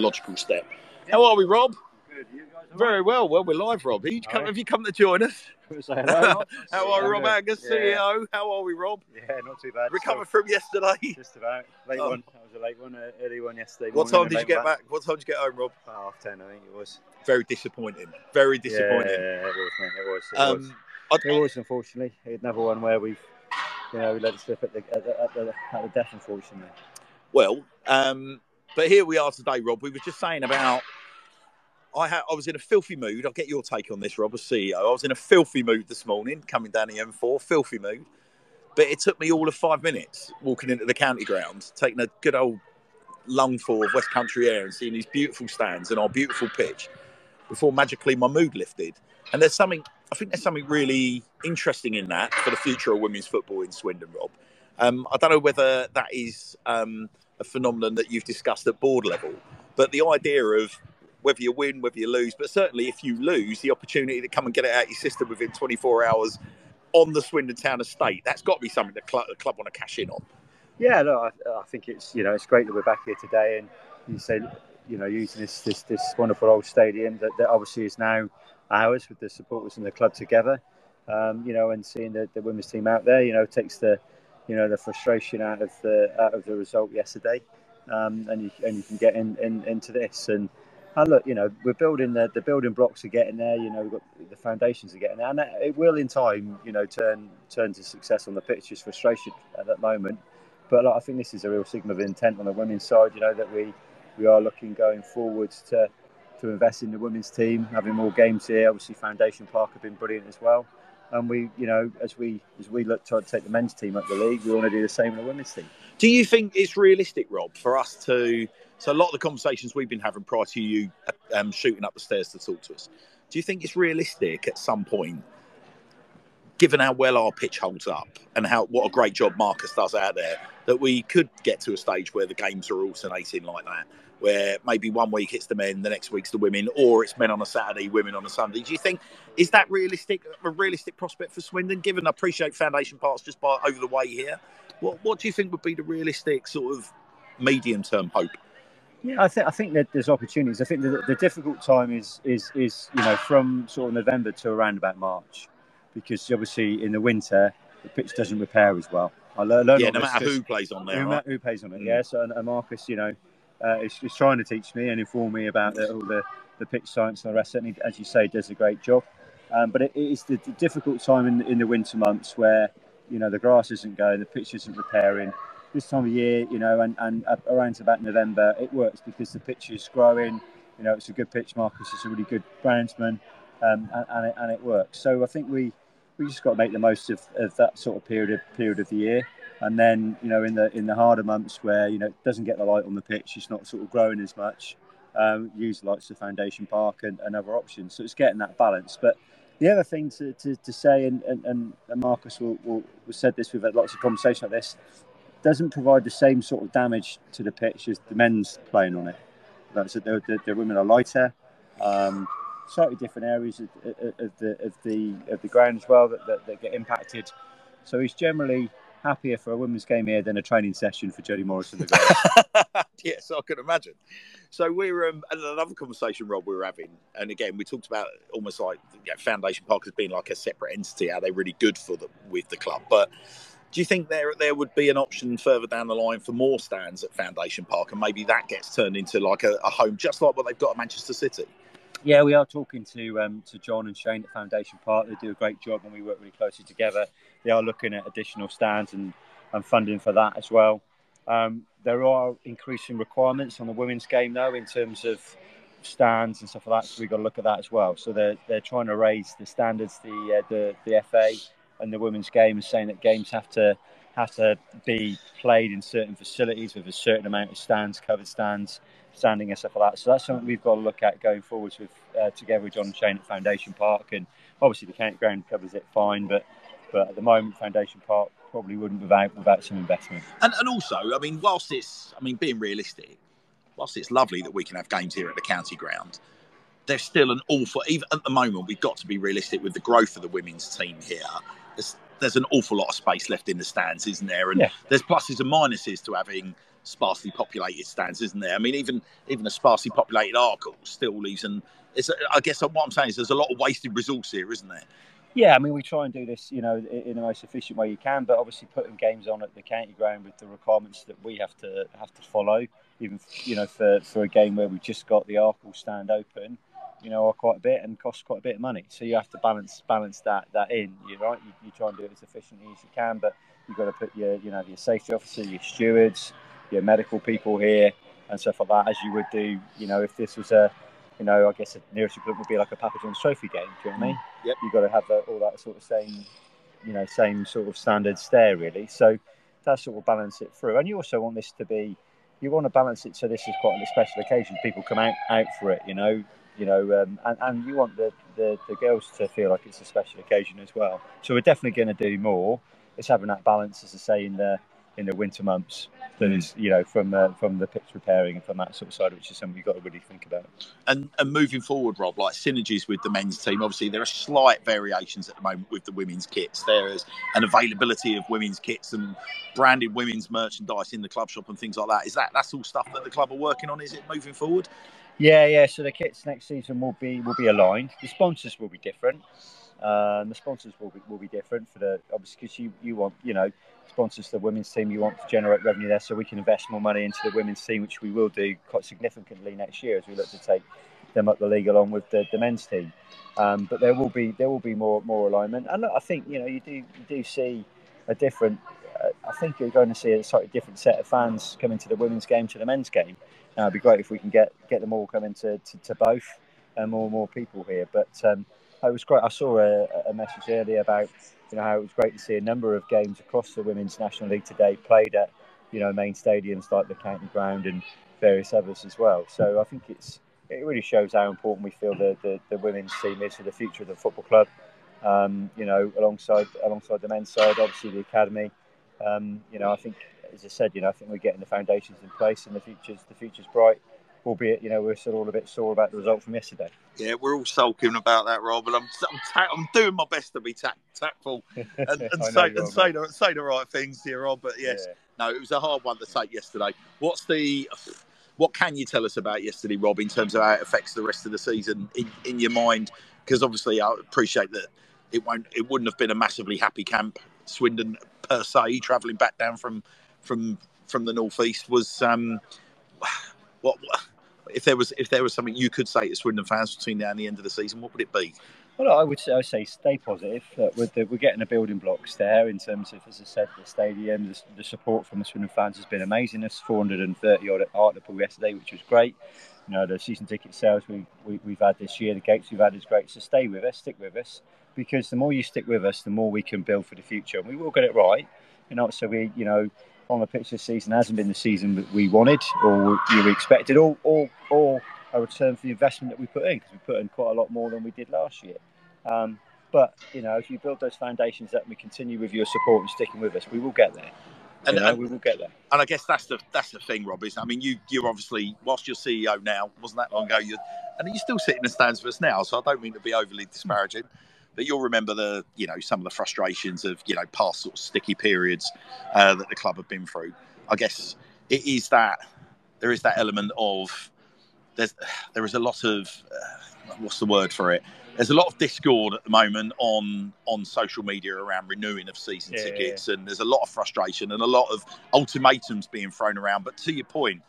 logical step. How are we, Rob? Very well. Well, we're live, Rob. Have you come, have you come to join us? How are we, Rob Angus, Yeah. CEO? How are we, Rob? Yeah, not too bad. Recovered from yesterday. Just about. Late Oh. one. That was a late one. Uh, early one yesterday. What time did you get one back? What time did you get home, Rob? About half ten, I think it was. Very disappointing. Very disappointing. Yeah, it was, mate. It was. It was. Um, I, It was, unfortunately. Another one where we've, you know, we let it slip at the, at the, at the, at the death, unfortunately. Well, um, but here we are today, Rob. We were just saying about. I had, I was in a filthy mood. I'll get your take on this, Rob, as CEO. I was in a filthy mood this morning, coming down the M4, filthy mood. But it took me all of five minutes walking into the county ground, taking a good old lungful of West Country air and seeing these beautiful stands and our beautiful pitch before magically my mood lifted. And there's something, I think there's something really interesting in that for the future of women's football in Swindon, Rob. Um, I don't know whether that is um, a phenomenon that you've discussed at board level, but the idea of whether you win, whether you lose, but certainly if you lose, the opportunity to come and get it out your system within 24 hours on the Swindon Town estate, that's got to be something the club, the club want to cash in on. Yeah, no, I, I think it's you know it's great that we're back here today, and you say you know using this this, this wonderful old stadium that, that obviously is now ours with the supporters and the club together. Um, you know, and seeing the, the women's team out there, you know, takes the you know the frustration out of the out of the result yesterday, um, and you and you can get in, in into this and. And look, you know, we're building the, the building blocks are getting there. You know, we've got the foundations are getting there, and it will in time, you know, turn turn to success on the pitch. Just frustration at that moment, but like, I think this is a real signal of intent on the women's side. You know that we we are looking going forwards to to invest in the women's team, having more games here. Obviously, Foundation Park have been brilliant as well, and we you know as we as we look to take the men's team up the league, we want to do the same with the women's team. Do you think it's realistic, Rob, for us to? So a lot of the conversations we've been having prior to you um, shooting up the stairs to talk to us. Do you think it's realistic at some point, given how well our pitch holds up and how what a great job Marcus does out there, that we could get to a stage where the games are alternating like that, where maybe one week it's the men, the next week's the women, or it's men on a Saturday, women on a Sunday? Do you think is that realistic? A realistic prospect for Swindon? Given I appreciate Foundation Parks just by over the way here, what what do you think would be the realistic sort of medium term hope? Yeah, I think I think that there's opportunities. I think the, the difficult time is is is you know from sort of November to around about March, because obviously in the winter the pitch doesn't repair as well. I learned, Yeah, no matter who plays on there, who, right? who pays on it. Mm. Yeah, so and, and Marcus, you know, uh, is, is trying to teach me and inform me about the, all the the pitch science and the rest. He, as you say, does a great job. Um, but it, it is the, the difficult time in, in the winter months where you know the grass isn't going, the pitch isn't repairing. This time of year, you know, and, and around about November, it works because the pitch is growing. You know, it's a good pitch. Marcus is a really good groundsman, um, and, and, it, and it works. So I think we we just got to make the most of, of that sort of period of period of the year. And then you know, in the in the harder months where you know it doesn't get the light on the pitch, it's not sort of growing as much. Um, use the likes of Foundation Park and, and other options. So it's getting that balance. But the other thing to, to, to say, and, and, and Marcus will, will, will said this, we've had lots of conversation like this, doesn't provide the same sort of damage to the pitch as the men's playing on it. That's it. The, the, the women are lighter, um, slightly different areas of, of, the of the of the ground as well that, that, that get impacted. So he's generally happier for a women's game here than a training session for Jody Morris and the guys. yes, I can imagine. So we're um, another conversation, Rob, we were having, and again, we talked about almost like you know, Foundation Park as being like a separate entity. Are they're really good for the with the club, but. Do you think there there would be an option further down the line for more stands at Foundation Park, and maybe that gets turned into like a, a home, just like what they've got at Manchester City? Yeah, we are talking to um, to John and Shane at Foundation Park. They do a great job, and we work really closely together. They are looking at additional stands and, and funding for that as well. Um, there are increasing requirements on the women's game though, in terms of stands and stuff like that. So we've got to look at that as well. So they're they're trying to raise the standards. The uh, the the FA and the women's game is saying that games have to have to be played in certain facilities with a certain amount of stands, covered stands, standing and stuff like that. So that's something we've got to look at going forwards with uh, together with John and Shane at Foundation Park. And obviously the county ground covers it fine, but but at the moment Foundation Park probably wouldn't without without some investment. And and also, I mean, whilst it's, I mean, being realistic, whilst it's lovely that we can have games here at the county ground, there's still an awful. Even at the moment, we've got to be realistic with the growth of the women's team here. There's, there's an awful lot of space left in the stands, isn't there? And Yeah. there's pluses and minuses to having sparsely populated stands, isn't there? I mean, even even a sparsely populated Arkell still leaves, and it's. I guess what I'm saying is there's a lot of wasted resource here, isn't there? Yeah, I mean, we try and do this, you know, in the most efficient way you can. But obviously, putting games on at the county ground with the requirements that we have to have to follow, even you know, for, for a game where we've just got the Arkell stand open, you know, are quite a bit and cost quite a bit of money. So you have to balance balance that that in. You're right, you, you try and do it as efficiently as you can, but you've got to put your you know your safety officer, your stewards, your medical people here, and stuff like that, as you would do, you know, if this was a you know, I guess the nearest equivalent would be like a Papa John's Trophy game. Do you know what I mean? Mm. Yep. You've got to have all that sort of same, you know, same sort of standards there, really. So that sort of balance it through. And you also want this to be, you want to balance it so this is quite a special occasion. People come out out for it, you know, you know, um, and, and you want the, the, the girls to feel like it's a special occasion as well. So we're definitely going to do more. It's having that balance, as I say, in the in the winter months that is, you know, from uh, from the pitch repairing and from that sort of side, which is something you've got to really think about. And and moving forward, Rob, like synergies with the men's team. Obviously, there are slight variations at the moment with the women's kits. There is an availability of women's kits and branded women's merchandise in the club shop and things like that. Is that that's all stuff that the club are working on? Is it moving forward? Yeah, yeah. So the kits next season will be will be aligned. The sponsors will be different. Um, the sponsors will be will be different for the obviously because you you want you know sponsors the women's team, you want to generate revenue there so we can invest more money into the women's team, which we will do quite significantly next year as we look to take them up the league along with the, the men's team. Um, but there will be there will be more more alignment, and I think you know you do you do see a different. I think you're going to see a slightly different set of fans coming to the women's game to the men's game. Uh, it'd be great if we can get get them all coming to, to, to both and more and more people here. But um, it was great. I saw a, a message earlier about you know how it was great to see a number of games across the women's national league today played at you know main stadiums like the county ground and various others as well. So I think it's it really shows how important we feel the, the, the women's team is for the future of the football club. Um, you know, alongside alongside the men's side, obviously the academy. Um, you know, I think as I said, you know, I think we're getting the foundations in place, and the future's the future's bright albeit you know we're still all a bit sore about the result from yesterday. Yeah, we're all sulking about that, Rob, and I'm I'm, ta- I'm doing my best to be ta- tactful and, and say and say the, say the right things here, Rob. But yes, yeah. no, it was a hard one to take yesterday. What's the what can you tell us about yesterday, Rob, in terms of how it affects the rest of the season in, in your mind? Because obviously, I appreciate that it won't it wouldn't have been a massively happy camp. Swindon per se, travelling back down from from from the northeast was um, what, if there was if there was something you could say to Swindon fans between now and the end of the season, what would it be? Well, I would say, I would say stay positive. Uh, the, we're getting the building blocks there in terms of, as I said, the stadium. The, the support from the Swindon fans has been amazing. There's 430 odd at Hartlepool yesterday, which was great. You know, the season ticket sales we, we, we've had this year, the gates we've had is great. So stay with us, stick with us, because the more you stick with us, the more we can build for the future. And we will get it right. You know, so we, you know, on the pitch this season hasn't been the season that we wanted or we expected, or, or, or a return for the investment that we put in because we put in quite a lot more than we did last year. Um, but you know, if you build those foundations up and we continue with your support and sticking with us, we will get there. And, you know, and, we will get there. And I guess that's the that's the thing, Rob. Is I mean, you you're obviously whilst you're CEO now, wasn't that long ago? You and you still sit in the stands for us now. So I don't mean to be overly disparaging. But you'll remember the, you know, some of the frustrations of, you know, past sort of sticky periods uh, that the club have been through. I guess it is that there is that element of there's there is a lot of uh, what's the word for it? There's a lot of discord at the moment on on social media around renewing of season yeah, tickets, yeah. and there's a lot of frustration and a lot of ultimatums being thrown around. But to your point,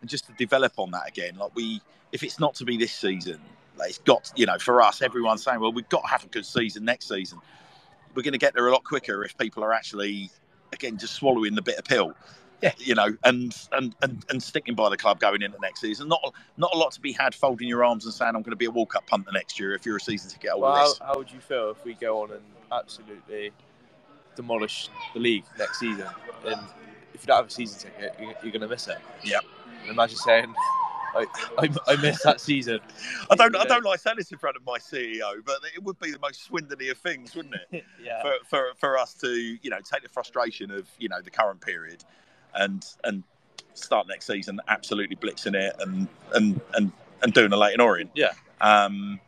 and just to develop on that again, like we, if it's not to be this season, it's got, you know, for us, everyone's saying, well, we've got to have a good season next season. We're going to get there a lot quicker if people are actually, again, just swallowing the bitter pill. Yeah. You know, and, and, and, and sticking by the club going into next season. Not not a lot to be had folding your arms and saying, I'm going to be a walk up punter next year if you're a season ticket holder. Well, how, how would you feel if we go on and absolutely demolish the league next season? And if you don't have a season ticket, you're, you're going to miss it. Yeah. Imagine saying, I, I, I missed that season. I don't I don't like saying this in front of my CEO, but it would be the most swindly of things, wouldn't it? yeah. For, for for us to you know take the frustration of you know the current period, and and start next season absolutely blitzing it and and and and doing a Leyton Orient. Yeah. Um,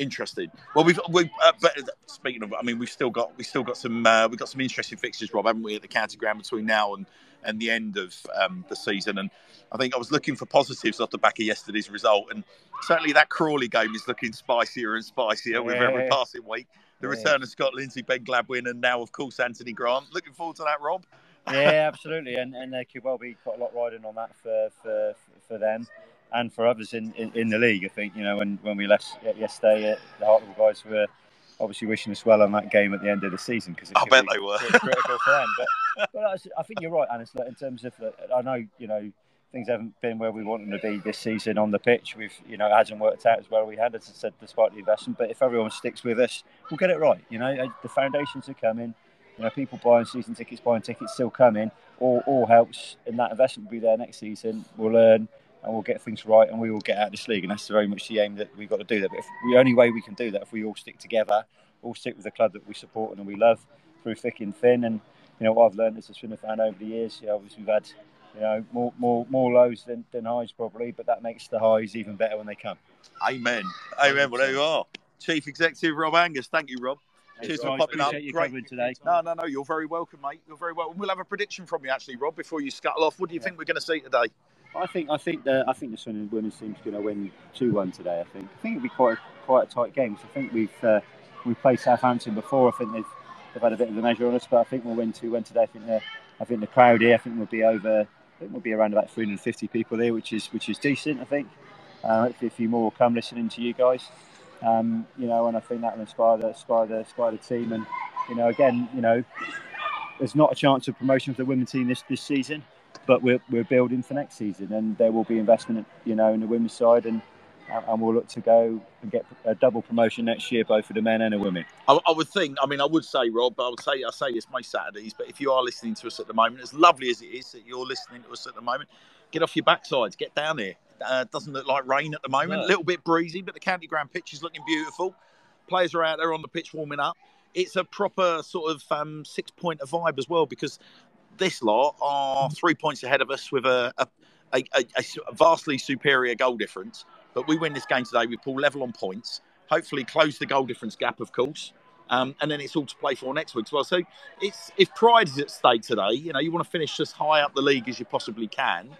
Interesting. Well, we've, we've uh, but speaking of, I mean, we've still got we've still got some uh, we've got some interesting fixtures, Rob, haven't we, at the county ground between now and and the end of um, the season. And I think I was looking for positives off the back of yesterday's result, and certainly that Crawley game is looking spicier and spicier with every passing week. The yeah. return of Scott Lindsey, Ben Gladwin, and now, of course, Anthony Grant. Looking forward to that, Rob. Yeah, absolutely, and and there could well be quite a lot riding on that for for, for them and for others in, in, in, the league. I think you know when, when we left yesterday, uh, the Hartlepool guys were obviously wishing us well on that game at the end of the season because I bet they were critical for them. But, but I think you're right, Anis. In terms of, I know you know things haven't been where we want them to be this season on the pitch. We've you know it hasn't worked out as well we had, as I said, despite the investment. But if everyone sticks with us, we'll get it right. You know the foundations are coming. You know people buying season tickets, buying tickets still coming. All, all helps, and that investment will be there next season. We'll learn and we'll get things right and we will get out of this league. And that's very much the aim that we've got to do that. But if, the only way we can do that if we all stick together, all stick with the club that we support and we love through thick and thin. And you know what I've learned as a swimmer fan over the years. You know, obviously we've had you know more more more lows than, than highs probably, but that makes the highs even better when they come. Amen. Amen. Well, there you are, Chief Executive Rob Angus. Thank you, Rob. Cheers for popping up. Great. today. No, no, no. You're very welcome, mate. You're very welcome. We'll have a prediction from you, actually, Rob, before you scuttle off. What do you yeah. think we're going to see today? I think I think the I think the Swindon women's team's going to win two one today. I think I think it'll be quite a, quite a tight game. So I think we've uh, we've played Southampton before. I think they've they've had a bit of a measure on us, but I think we'll win two one today. I think the I think the crowd here I think we'll be over. I think we'll be around about 350 people here, which is which is decent. I think. Uh, hopefully, a few more will come listening to you guys. Um, you know, and I think that will inspire the inspire the inspire the team. And you know, again, you know, there's not a chance of promotion for the women's team this this season but we're, we're building for next season, and there will be investment, you know, in the women's side, and and we'll look to go and get a double promotion next year, both for the men and the women. I, I would think. I mean, I would say, Rob. I would say I say this most Saturdays, but if you are listening to us at the moment, as lovely as it is that you're listening to us at the moment, get off your backsides, get down here. Uh, doesn't look like rain at the moment. A little bit breezy, but the county ground pitch is looking beautiful. Players are out there on the pitch warming up. It's a proper sort of um, six point vibe as well because this lot are three points ahead of us with a, a, a, a vastly superior goal difference. But we win this game today. We pull level on points. Hopefully, close the goal difference gap, of course. Um, and then it's all to play for next week as well. So it's if pride is at stake today, you know you want to finish as high up the league as you possibly can,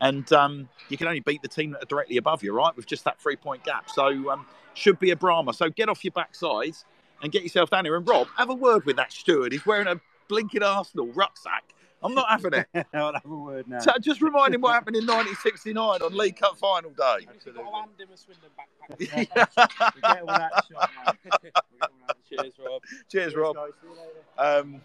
and um, you can only beat the team that are directly above you, right? With just that three point gap. So um, should be a drama. So get off your backsides and get yourself down here. And Rob, have a word with that steward. He's wearing a blinking Arsenal rucksack I'm not having it. I'll have a word now. So just remind him what happened in 1969 on League Cup final day. Absolutely. I'm in a Swindon backpack. Cheers, Rob. Cheers, Rob. Um,